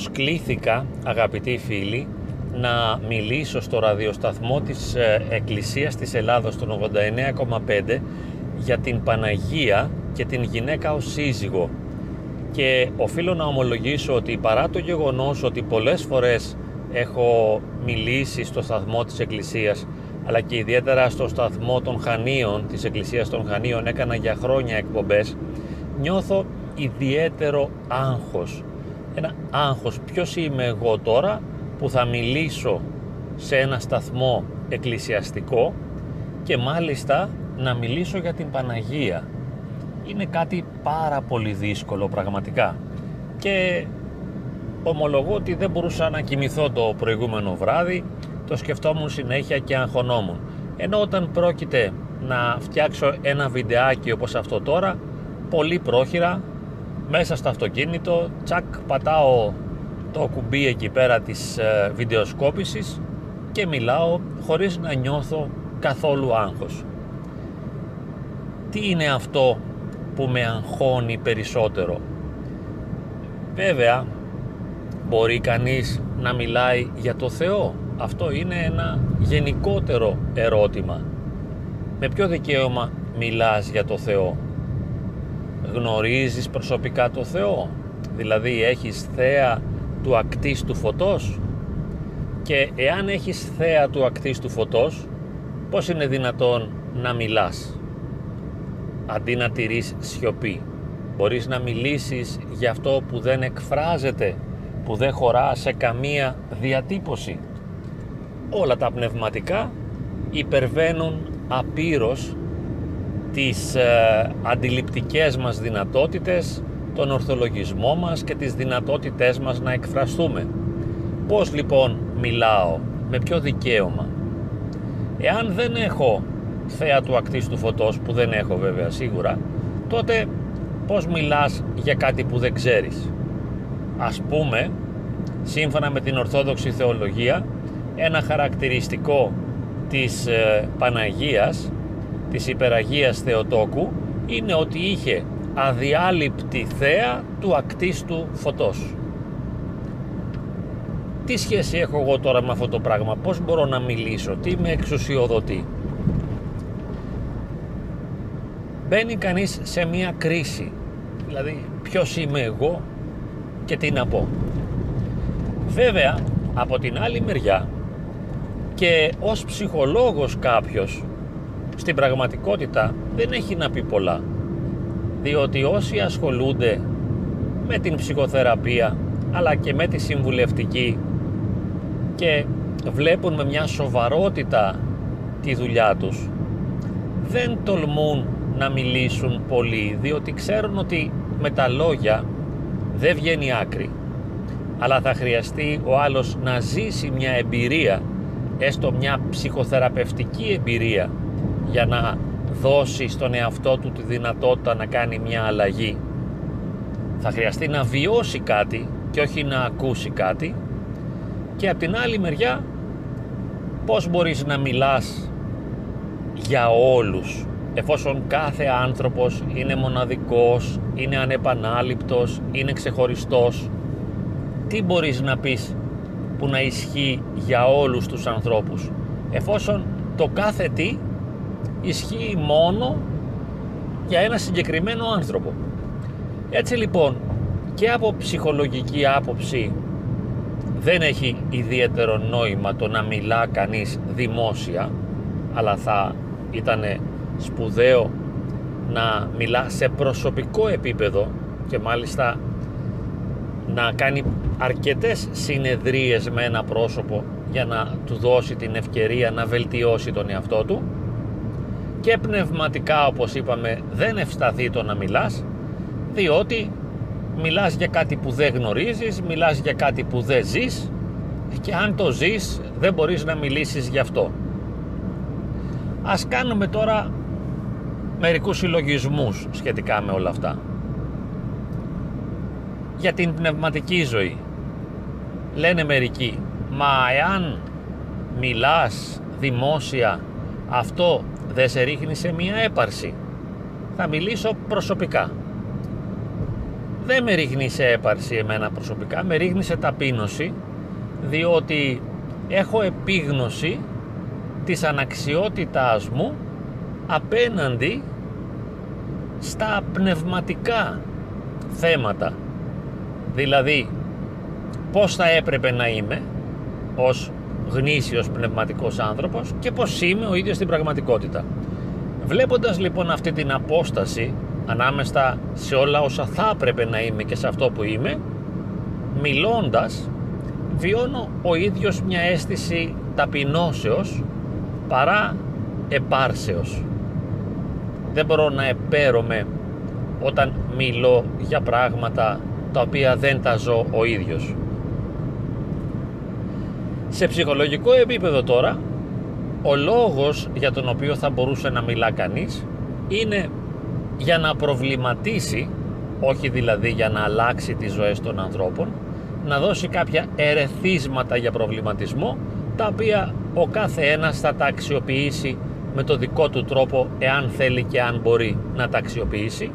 προσκλήθηκα αγαπητοί φίλοι να μιλήσω στο ραδιοσταθμό της ε, Εκκλησίας της Ελλάδος των 89,5 για την Παναγία και την γυναίκα ως σύζυγο. Και οφείλω να ομολογήσω ότι παρά το γεγονός ότι πολλές φορές έχω μιλήσει στο σταθμό της Εκκλησίας αλλά και ιδιαίτερα στο σταθμό των Χανίων της Εκκλησίας των Χανίων έκανα για χρόνια εκπομπές νιώθω ιδιαίτερο άγχος ένα άγχος. Ποιος είμαι εγώ τώρα που θα μιλήσω σε ένα σταθμό εκκλησιαστικό και μάλιστα να μιλήσω για την Παναγία; Είναι κάτι πάρα πολύ δύσκολο πραγματικά. Και ομολογώ ότι δεν μπορούσα να κοιμηθώ το προηγούμενο βράδυ. Το σκεφτόμουν συνέχεια και αγχωνόμουν. Ενώ όταν πρόκειται να φτιάξω ένα βιντεάκι όπως αυτό τώρα πολύ πρόχειρα μέσα στο αυτοκίνητο τσακ πατάω το κουμπί εκεί πέρα της ε, βιντεοσκόπησης και μιλάω χωρίς να νιώθω καθόλου άγχος. Τι είναι αυτό που με αγχώνει περισσότερο; Βέβαια, μπορεί κανείς να μιλάει για το Θεό. Αυτό είναι ένα γενικότερο ερώτημα. Με ποιο δικαίωμα μιλάς για το Θεό; Γνωρίζεις προσωπικά το Θεό; Δηλαδή έχεις θέα του ακτής του φωτός; Και εάν έχεις θέα του ακτής του φωτός πώς είναι δυνατόν να μιλάς; Αντί να τηρείς σιωπή μπορείς να μιλήσεις για αυτό που δεν εκφράζεται που δεν χωρά σε καμία διατύπωση όλα τα πνευματικά υπερβαίνουν απείρως τις ε, αντιληπτικές μας δυνατότητες τον ορθολογισμό μας και τις δυνατότητές μας να εκφραστούμε. Πώς λοιπόν μιλάω, με ποιο δικαίωμα; Εάν δεν έχω θέα του ακτής του φωτός, που δεν έχω βέβαια σίγουρα, τότε πώς μιλάς για κάτι που δεν ξέρεις; Ας πούμε, σύμφωνα με την Ορθόδοξη Θεολογία, ένα χαρακτηριστικό της ε, Παναγίας, της Υπεραγίας Θεοτόκου, είναι ότι είχε αδιάλειπτη θέα του ακτίστου φωτός. Τι σχέση έχω εγώ τώρα με αυτό το πράγμα, πώς μπορώ να μιλήσω, τι με εξουσιοδοτεί; Μπαίνει κανείς σε μια κρίση, δηλαδή ποιος είμαι εγώ και τι να πω; Βέβαια, από την άλλη μεριά και ως ψυχολόγος κάποιος στην πραγματικότητα δεν έχει να πει πολλά. Διότι όσοι ασχολούνται με την ψυχοθεραπεία αλλά και με τη συμβουλευτική και βλέπουν με μια σοβαρότητα τη δουλειά τους δεν τολμούν να μιλήσουν πολύ διότι ξέρουν ότι με τα λόγια δεν βγαίνει άκρη. Αλλά θα χρειαστεί ο άλλος να ζήσει μια εμπειρία έστω μια ψυχοθεραπευτική εμπειρία για να δώσει στον εαυτό του τη δυνατότητα να κάνει μια αλλαγή. Θα χρειαστεί να βιώσει κάτι και όχι να ακούσει κάτι και από την άλλη μεριά πώς μπορείς να μιλάς για όλους εφόσον κάθε άνθρωπος είναι μοναδικός, είναι ανεπανάληπτος, είναι ξεχωριστός τι μπορείς να πεις που να ισχύει για όλους τους ανθρώπους εφόσον το κάθε τι ισχύει μόνο για ένα συγκεκριμένο άνθρωπο. Έτσι λοιπόν και από ψυχολογική άποψη δεν έχει ιδιαίτερο νόημα το να μιλά κανείς δημόσια αλλά θα ήταν σπουδαίο να μιλά σε προσωπικό επίπεδο και μάλιστα να κάνει αρκετές συνεδρίες με ένα πρόσωπο για να του δώσει την ευκαιρία να βελτιώσει τον εαυτό του και πνευματικά όπως είπαμε δεν ευσταθεί το να μιλάς διότι μιλάς για κάτι που δεν γνωρίζεις, μιλάς για κάτι που δεν ζεις και αν το ζεις δεν μπορείς να μιλήσεις γι' αυτό. Ας κάνουμε τώρα μερικούς συλλογισμούς σχετικά με όλα αυτά. Για την πνευματική ζωή. Λένε μερικοί, μα εάν μιλάς δημόσια αυτό δεν σε ρίχνει σε μία έπαρση. Θα μιλήσω προσωπικά. δεν με ρίχνει σε έπαρση εμένα προσωπικά, με ρίχνει σε ταπείνωση διότι έχω επίγνωση της αναξιότητάς μου απέναντι στα πνευματικά θέματα δηλαδή πώς θα έπρεπε να είμαι ως γνήσιος πνευματικός άνθρωπος και πως είμαι ο ίδιος στην πραγματικότητα. Βλέποντας λοιπόν αυτή την απόσταση ανάμεσα σε όλα όσα θα έπρεπε να είμαι και σε αυτό που είμαι μιλώντας βιώνω ο ίδιος μια αίσθηση ταπεινώσεως παρά επάρσεως. Δεν μπορώ να επέρωμαι όταν μιλώ για πράγματα τα οποία δεν τα ζω ο ίδιος σε ψυχολογικό επίπεδο τώρα ο λόγος για τον οποίο θα μπορούσε να μιλά κανείς είναι για να προβληματίσει όχι δηλαδή για να αλλάξει τις ζωές των ανθρώπων να δώσει κάποια ερεθίσματα για προβληματισμό τα οποία ο κάθε ένας θα τα αξιοποιήσει με το δικό του τρόπο εάν θέλει και αν μπορεί να τα αξιοποιήσει.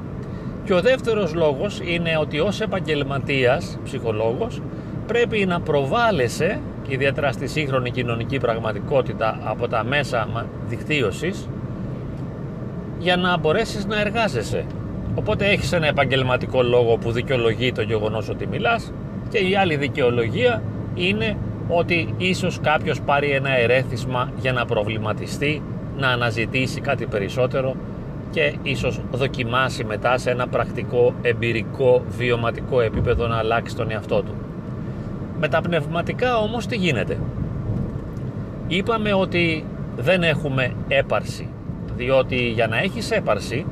Και ο δεύτερος λόγος είναι ότι ως επαγγελματίας ψυχολόγος πρέπει να προβάλλεσαι ιδιαίτερα στη σύγχρονη κοινωνική πραγματικότητα από τα μέσα δικτύωσης για να μπορέσεις να εργάζεσαι. Οπότε έχεις ένα επαγγελματικό λόγο που δικαιολογεί το γεγονός ότι μιλάς και η άλλη δικαιολογία είναι ότι ίσως κάποιος πάρει ένα ερέθισμα για να προβληματιστεί, να αναζητήσει κάτι περισσότερο και ίσως δοκιμάσει μετά σε ένα πρακτικό, εμπειρικό, βιωματικό επίπεδο να αλλάξει τον εαυτό του. Με τα πνευματικά όμως τι γίνεται; Είπαμε ότι δεν έχουμε έπαρση, διότι για να έχεις έπαρση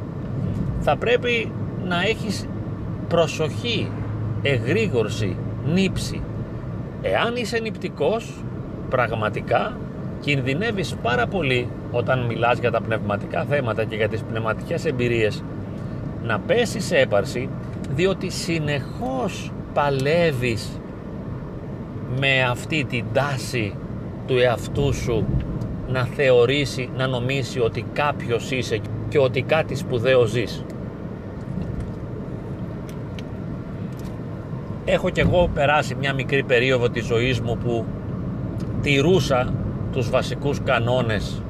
θα πρέπει να έχεις προσοχή, εγρήγορση, νύψη. Εάν είσαι νηπτικός, πραγματικά κινδυνεύεις πάρα πολύ όταν μιλάς για τα πνευματικά θέματα και για τις πνευματικές εμπειρίες να πέσεις σε έπαρση διότι συνεχώς παλεύεις με αυτή την τάση του εαυτού σου να θεωρήσει, να νομίσει ότι κάποιος είσαι και ότι κάτι σπουδαίο ζεις. Έχω κι εγώ περάσει μια μικρή περίοδο της ζωής μου που τηρούσα τους βασικούς κανόνες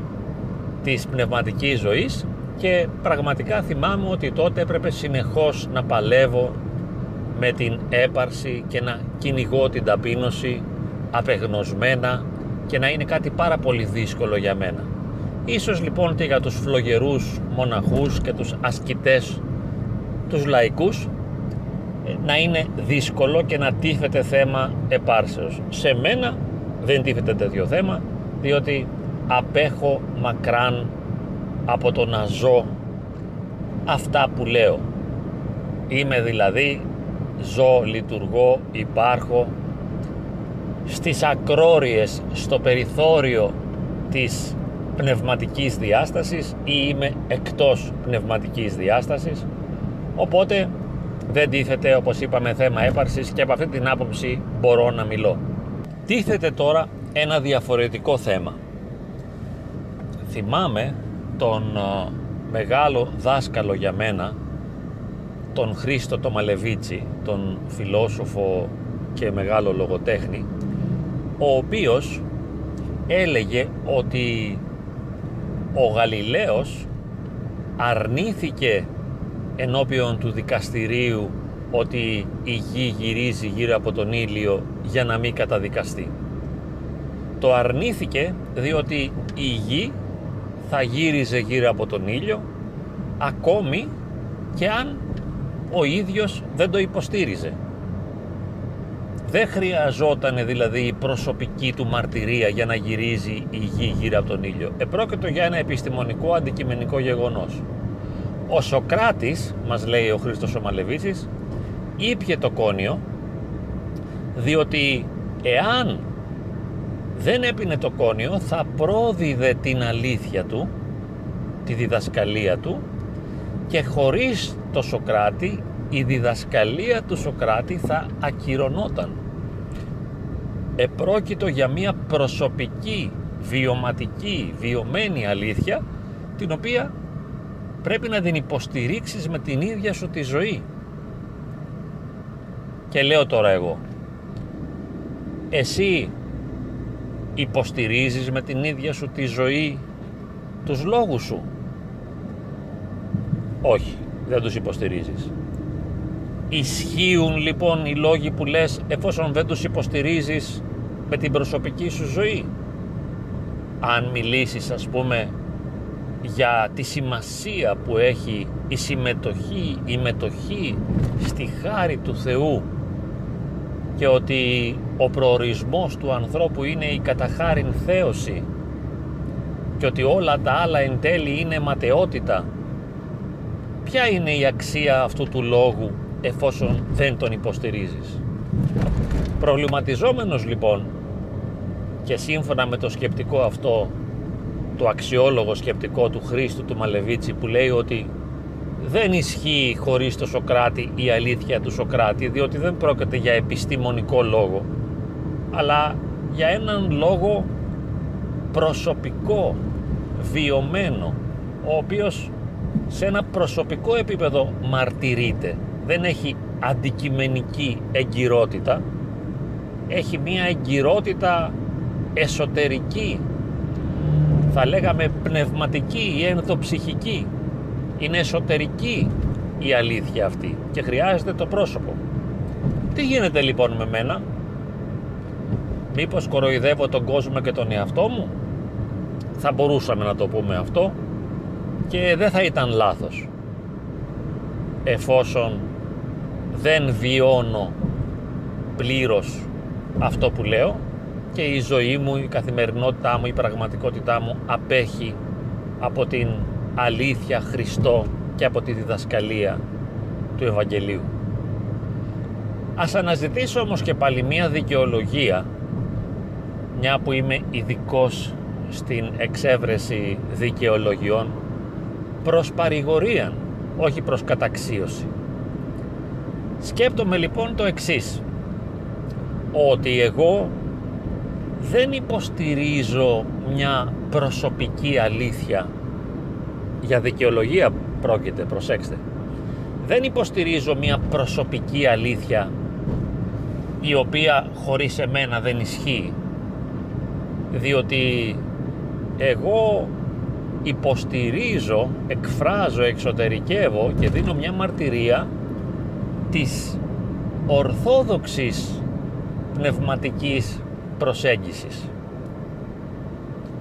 της πνευματικής ζωής και πραγματικά θυμάμαι ότι τότε έπρεπε συνεχώς να παλεύω με την έπαρση και να κυνηγώ την ταπείνωση απεγνωσμένα και να είναι κάτι πάρα πολύ δύσκολο για μένα. Ίσως λοιπόν και για τους φλογερούς μοναχούς και τους ασκητές, τους λαϊκούς, ε, να είναι δύσκολο και να τίθεται θέμα επάρσεως. Σε μένα δεν τίθεται τέτοιο θέμα, διότι απέχω μακράν από το να ζω αυτά που λέω. Είμαι δηλαδή ζω, λειτουργώ, υπάρχω στις ακρόριες, στο περιθώριο της πνευματικής διάστασης ή είμαι εκτός πνευματικής διάστασης οπότε δεν τίθεται όπως είπαμε θέμα έπαρσης και από αυτή την άποψη μπορώ να μιλώ. Τίθεται τώρα ένα διαφορετικό θέμα. Θυμάμαι τον μεγάλο δάσκαλο για μένα τον Χρήστο το Μαλεβίτσι, τον φιλόσοφο και μεγάλο λογοτέχνη, ο οποίος έλεγε ότι ο Γαλιλαίος αρνήθηκε ενώπιον του δικαστηρίου ότι η γη γυρίζει γύρω από τον ήλιο για να μην καταδικαστεί. Το αρνήθηκε διότι η γη θα γύριζε γύρω από τον ήλιο ακόμη και αν ο ίδιος δεν το υποστήριζε. Δεν χρειαζόταν δηλαδή η προσωπική του μαρτυρία για να γυρίζει η γη γύρω από τον ήλιο. Επρόκειτο για ένα επιστημονικό αντικειμενικό γεγονός. Ο Σοκράτης, μας λέει ο Χρήστος Ομαλεβίτσης, ήπιε το κόνιο διότι εάν δεν έπινε το κόνιο θα πρόδιδε την αλήθεια του, τη διδασκαλία του και χωρίς το Σοκράτη η διδασκαλία του Σοκράτη θα ακυρωνόταν. Επρόκειτο για μια προσωπική, βιωματική, βιωμένη αλήθεια την οποία πρέπει να την υποστηρίξεις με την ίδια σου τη ζωή. Και λέω τώρα εγώ, εσύ υποστηρίζεις με την ίδια σου τη ζωή τους λόγους σου; Όχι, δεν τους υποστηρίζεις. Ισχύουν λοιπόν οι λόγοι που λες εφόσον δεν τους υποστηρίζεις με την προσωπική σου ζωή; Αν μιλήσεις ας πούμε για τη σημασία που έχει η συμμετοχή, η μετοχή στη χάρη του Θεού και ότι ο προορισμός του ανθρώπου είναι η καταχάριν θέωση και ότι όλα τα άλλα εν τέλει είναι ματαιότητα ποια είναι η αξία αυτού του λόγου εφόσον δεν τον υποστηρίζεις; Προβληματιζόμενος λοιπόν και σύμφωνα με το σκεπτικό αυτό το αξιόλογο σκεπτικό του Χρήστου του Μαλεβίτσι που λέει ότι δεν ισχύει χωρίς το Σοκράτη η αλήθεια του Σοκράτη διότι δεν πρόκειται για επιστημονικό λόγο αλλά για έναν λόγο προσωπικό, βιωμένο ο οποίος σε ένα προσωπικό επίπεδο μαρτυρείται δεν έχει αντικειμενική εγκυρότητα έχει μία εγκυρότητα εσωτερική θα λέγαμε πνευματική ή ενδοψυχική. Είναι εσωτερική η αλήθεια αυτή και χρειάζεται το πρόσωπο. Τι γίνεται λοιπόν με μένα; Μήπως κοροϊδεύω τον κόσμο και τον εαυτό μου; Θα μπορούσαμε να το πούμε αυτό και δεν θα ήταν λάθος εφόσον δεν βιώνω πλήρως αυτό που λέω και η ζωή μου, η καθημερινότητά μου, η πραγματικότητά μου απέχει από την αλήθεια Χριστό και από τη διδασκαλία του Ευαγγελίου. Ας αναζητήσω όμως και πάλι μία δικαιολογία μια που είμαι ειδικός στην εξέβρεση δικαιολογιών προς παρηγορία, όχι προς καταξίωση. Σκέπτομαι λοιπόν το εξής ότι εγώ δεν υποστηρίζω μια προσωπική αλήθεια. Για δικαιολογία πρόκειται, προσέξτε. Δεν υποστηρίζω μια προσωπική αλήθεια η οποία χωρίς εμένα δεν ισχύει. Διότι εγώ υποστηρίζω, εκφράζω, εξωτερικεύω και δίνω μια μαρτυρία της ορθόδοξης πνευματικής προσέγγισης.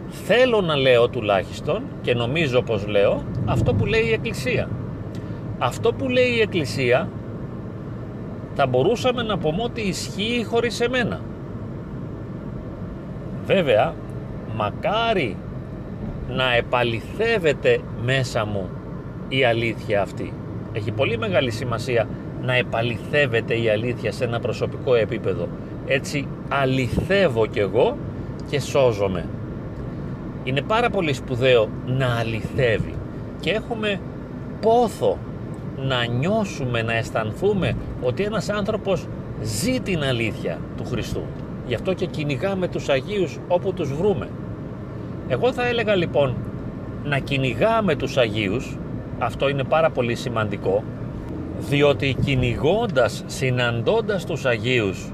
Θέλω να λέω τουλάχιστον και νομίζω πως λέω αυτό που λέει η Εκκλησία. Αυτό που λέει η Εκκλησία θα μπορούσαμε να πούμε ότι ισχύει χωρίς εμένα. Βέβαια, μακάρι να επαληθεύεται μέσα μου η αλήθεια αυτή. Έχει πολύ μεγάλη σημασία να επαληθεύεται η αλήθεια σε ένα προσωπικό επίπεδο. Έτσι αληθεύω κι εγώ και σώζομαι. Είναι πάρα πολύ σπουδαίο να αληθεύει και έχουμε πόθο να νιώσουμε, να αισθανθούμε ότι ένας άνθρωπος ζει την αλήθεια του Χριστού. Γι' αυτό και κυνηγάμε τους Αγίους όπου τους βρούμε. Εγώ θα έλεγα λοιπόν να κυνηγάμε τους Αγίους, αυτό είναι πάρα πολύ σημαντικό, διότι κυνηγώντας, συναντώντας τους Αγίους,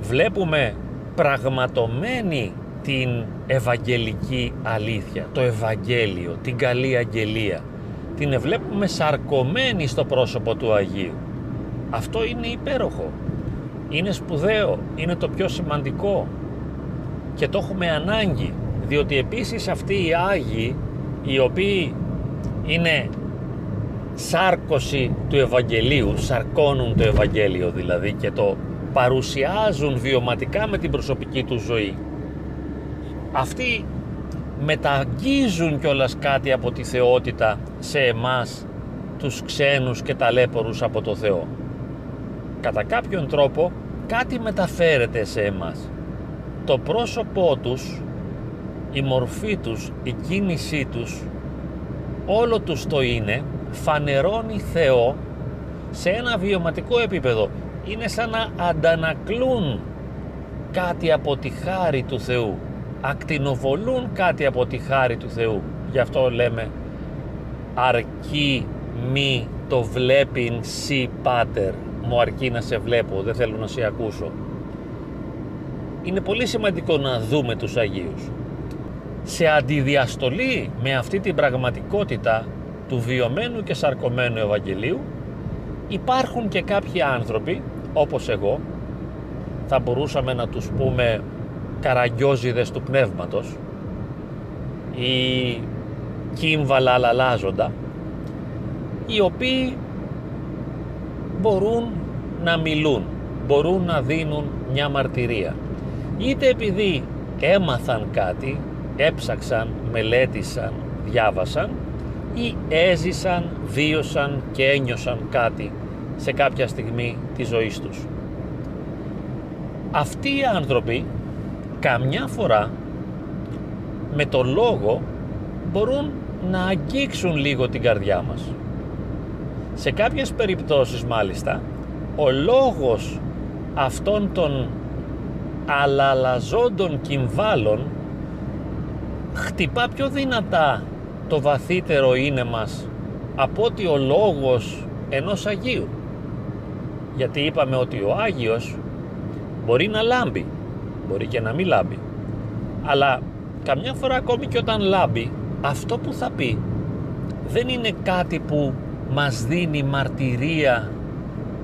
βλέπουμε πραγματομένη την Ευαγγελική αλήθεια, το Ευαγγέλιο, την Καλή Αγγελία. Την βλέπουμε σαρκωμένη στο πρόσωπο του Αγίου. Αυτό είναι υπέροχο. Είναι σπουδαίο, είναι το πιο σημαντικό. Και το έχουμε ανάγκη διότι επίσης αυτοί οι Άγιοι οι οποίοι είναι σάρκωση του Ευαγγελίου, σαρκώνουν το Ευαγγέλιο δηλαδή και το παρουσιάζουν βιωματικά με την προσωπική τους ζωή. Αυτοί μεταγγίζουν κιόλας κάτι από τη θεότητα σε εμάς τους ξένους και ταλέπορους από το Θεό. Κατά κάποιον τρόπο κάτι μεταφέρεται σε εμάς. Το πρόσωπό τους, η μορφή τους, η κίνησή τους, όλο τους το είναι, φανερώνει Θεό σε ένα βιωματικό επίπεδο. Είναι σαν να αντανακλούν κάτι από τη χάρη του Θεού. Ακτινοβολούν κάτι από τη χάρη του Θεού. Γι' αυτό λέμε αρκεί μη το βλέπειν σι πάτερ μου αρκεί να σε βλέπω, δεν θέλω να σε ακούσω. Είναι πολύ σημαντικό να δούμε τους Αγίους. Σε αντιδιαστολή με αυτή την πραγματικότητα του βιωμένου και σαρκωμένου Ευαγγελίου υπάρχουν και κάποιοι άνθρωποι όπως εγώ θα μπορούσαμε να τους πούμε καραγκιόζιδες του πνεύματος ή κύμβαλα αλλάζοντα οι οποίοι μπορούν να μιλούν, μπορούν να δίνουν μια μαρτυρία. Είτε επειδή έμαθαν κάτι, έψαξαν, μελέτησαν, διάβασαν ή έζησαν, βίωσαν και ένιωσαν κάτι σε κάποια στιγμή της ζωής τους. Αυτοί οι άνθρωποι καμιά φορά με το λόγο μπορούν να αγγίξουν λίγο την καρδιά μας. Σε κάποιες περιπτώσεις μάλιστα ο λόγος αυτών των αλαλαζόντων κυμβάλων χτυπά πιο δυνατά το βαθύτερο είναι μας από ότι ο λόγος ενός Αγίου. Γιατί είπαμε ότι ο Άγιος μπορεί να λάμπει, μπορεί και να μην λάμπει. Αλλά καμιά φορά ακόμη και όταν λάμπει, αυτό που θα πει δεν είναι κάτι που μας δίνει μαρτυρία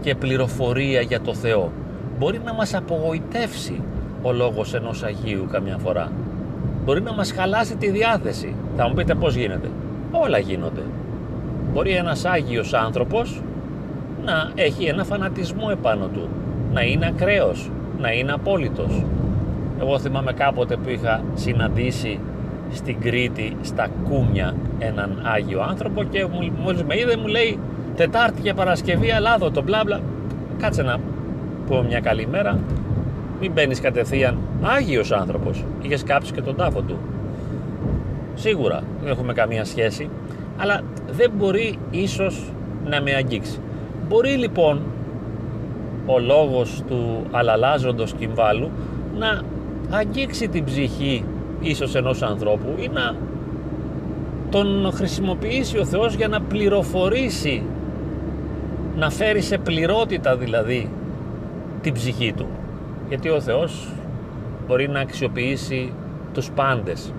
και πληροφορία για το Θεό. Μπορεί να μας απογοητεύσει ο λόγος ενός Αγίου καμιά φορά. Μπορεί να μας χαλάσει τη διάθεση. Θα μου πείτε πώς γίνεται. Όλα γίνονται. Μπορεί ένας Άγιος άνθρωπος να έχει ένα φανατισμό επάνω του. Να είναι ακραίος. Να είναι απόλυτος. Εγώ θυμάμαι κάποτε που είχα συναντήσει στην Κρήτη στα Κούμια έναν Άγιο άνθρωπο και μόλις με είδε μου λέει Τετάρτη και Παρασκευή Ελλάδο το μπλα μπλα κάτσε να πω μια καλή μέρα μην μπαίνεις κατευθείαν. Άγιος άνθρωπος. Είχες κάψει και τον τάφο του. Σίγουρα δεν έχουμε καμία σχέση αλλά δεν μπορεί ίσως να με αγγίξει. Μπορεί λοιπόν ο λόγος του αλαλάζοντος κυμβάλου να αγγίξει την ψυχή ίσως ενός ανθρώπου ή να τον χρησιμοποιήσει ο Θεός για να πληροφορήσει να φέρει σε πληρότητα δηλαδή την ψυχή του γιατί ο Θεός μπορεί να αξιοποιήσει τους πάντες.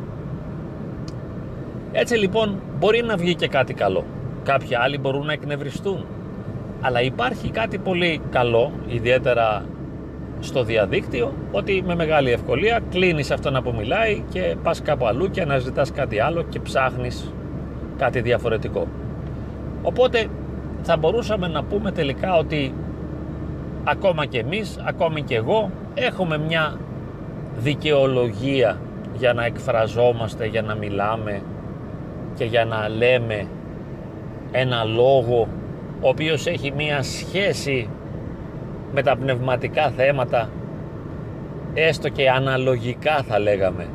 Έτσι λοιπόν μπορεί να βγει και κάτι καλό. Κάποιοι άλλοι μπορούν να εκνευριστούν. Αλλά υπάρχει κάτι πολύ καλό ιδιαίτερα στο διαδίκτυο ότι με μεγάλη ευκολία κλείνεις αυτόν που μιλάει και πας κάπου αλλού και αναζητάς κάτι άλλο και ψάχνεις κάτι διαφορετικό. Οπότε θα μπορούσαμε να πούμε τελικά ότι ακόμα και εμείς, ακόμη και εγώ έχουμε μια δικαιολογία για να εκφραζόμαστε, για να μιλάμε και για να λέμε ένα λόγο ο οποίος έχει μια σχέση με τα πνευματικά θέματα έστω και αναλογικά θα λέγαμε.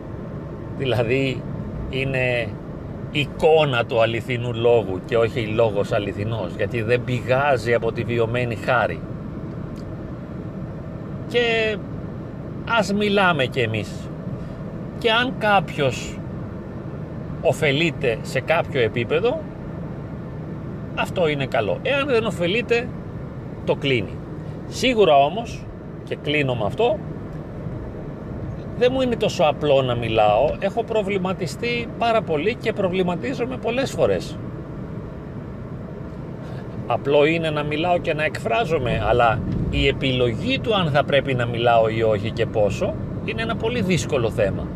Δηλαδή είναι εικόνα του αληθινού λόγου και όχι λόγος αληθινός γιατί δεν πηγάζει από τη βιωμένη χάρη και ας μιλάμε κι εμείς και αν κάποιος ωφελείται σε κάποιο επίπεδο αυτό είναι καλό εάν δεν ωφελείται το κλείνει Σίγουρα όμως, και κλείνω με αυτό, δεν μου είναι τόσο απλό να μιλάω. Έχω προβληματιστεί πάρα πολύ και προβληματίζομαι πολλές φορές. Απλό είναι να μιλάω και να εκφράζομαι, αλλά η επιλογή του αν θα πρέπει να μιλάω ή όχι και πόσο είναι ένα πολύ δύσκολο θέμα.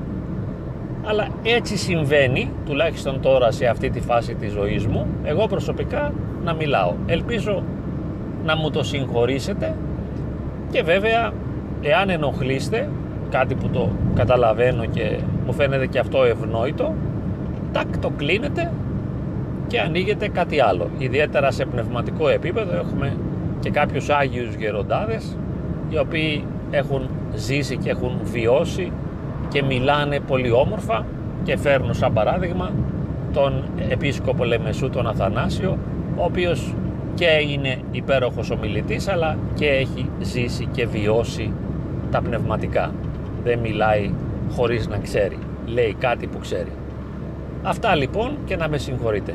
Αλλά έτσι συμβαίνει, τουλάχιστον τώρα σε αυτή τη φάση της ζωής μου, εγώ προσωπικά να μιλάω. Ελπίζω να μου το συγχωρήσετε και βέβαια εάν ενοχλείστε κάτι που το καταλαβαίνω και μου φαίνεται και αυτό ευνόητο τάκ το κλείνετε και ανοίγετε κάτι άλλο ιδιαίτερα σε πνευματικό επίπεδο έχουμε και κάποιους Άγιους Γεροντάδες οι οποίοι έχουν ζήσει και έχουν βιώσει και μιλάνε πολύ όμορφα και φέρνω σαν παράδειγμα τον Επίσκοπο Λεμεσού τον Αθανάσιο ο οποίος και είναι υπέροχος ομιλητής αλλά και έχει ζήσει και βιώσει τα πνευματικά. Δεν μιλάει χωρίς να ξέρει. Λέει κάτι που ξέρει. Αυτά λοιπόν και να με συγχωρείτε.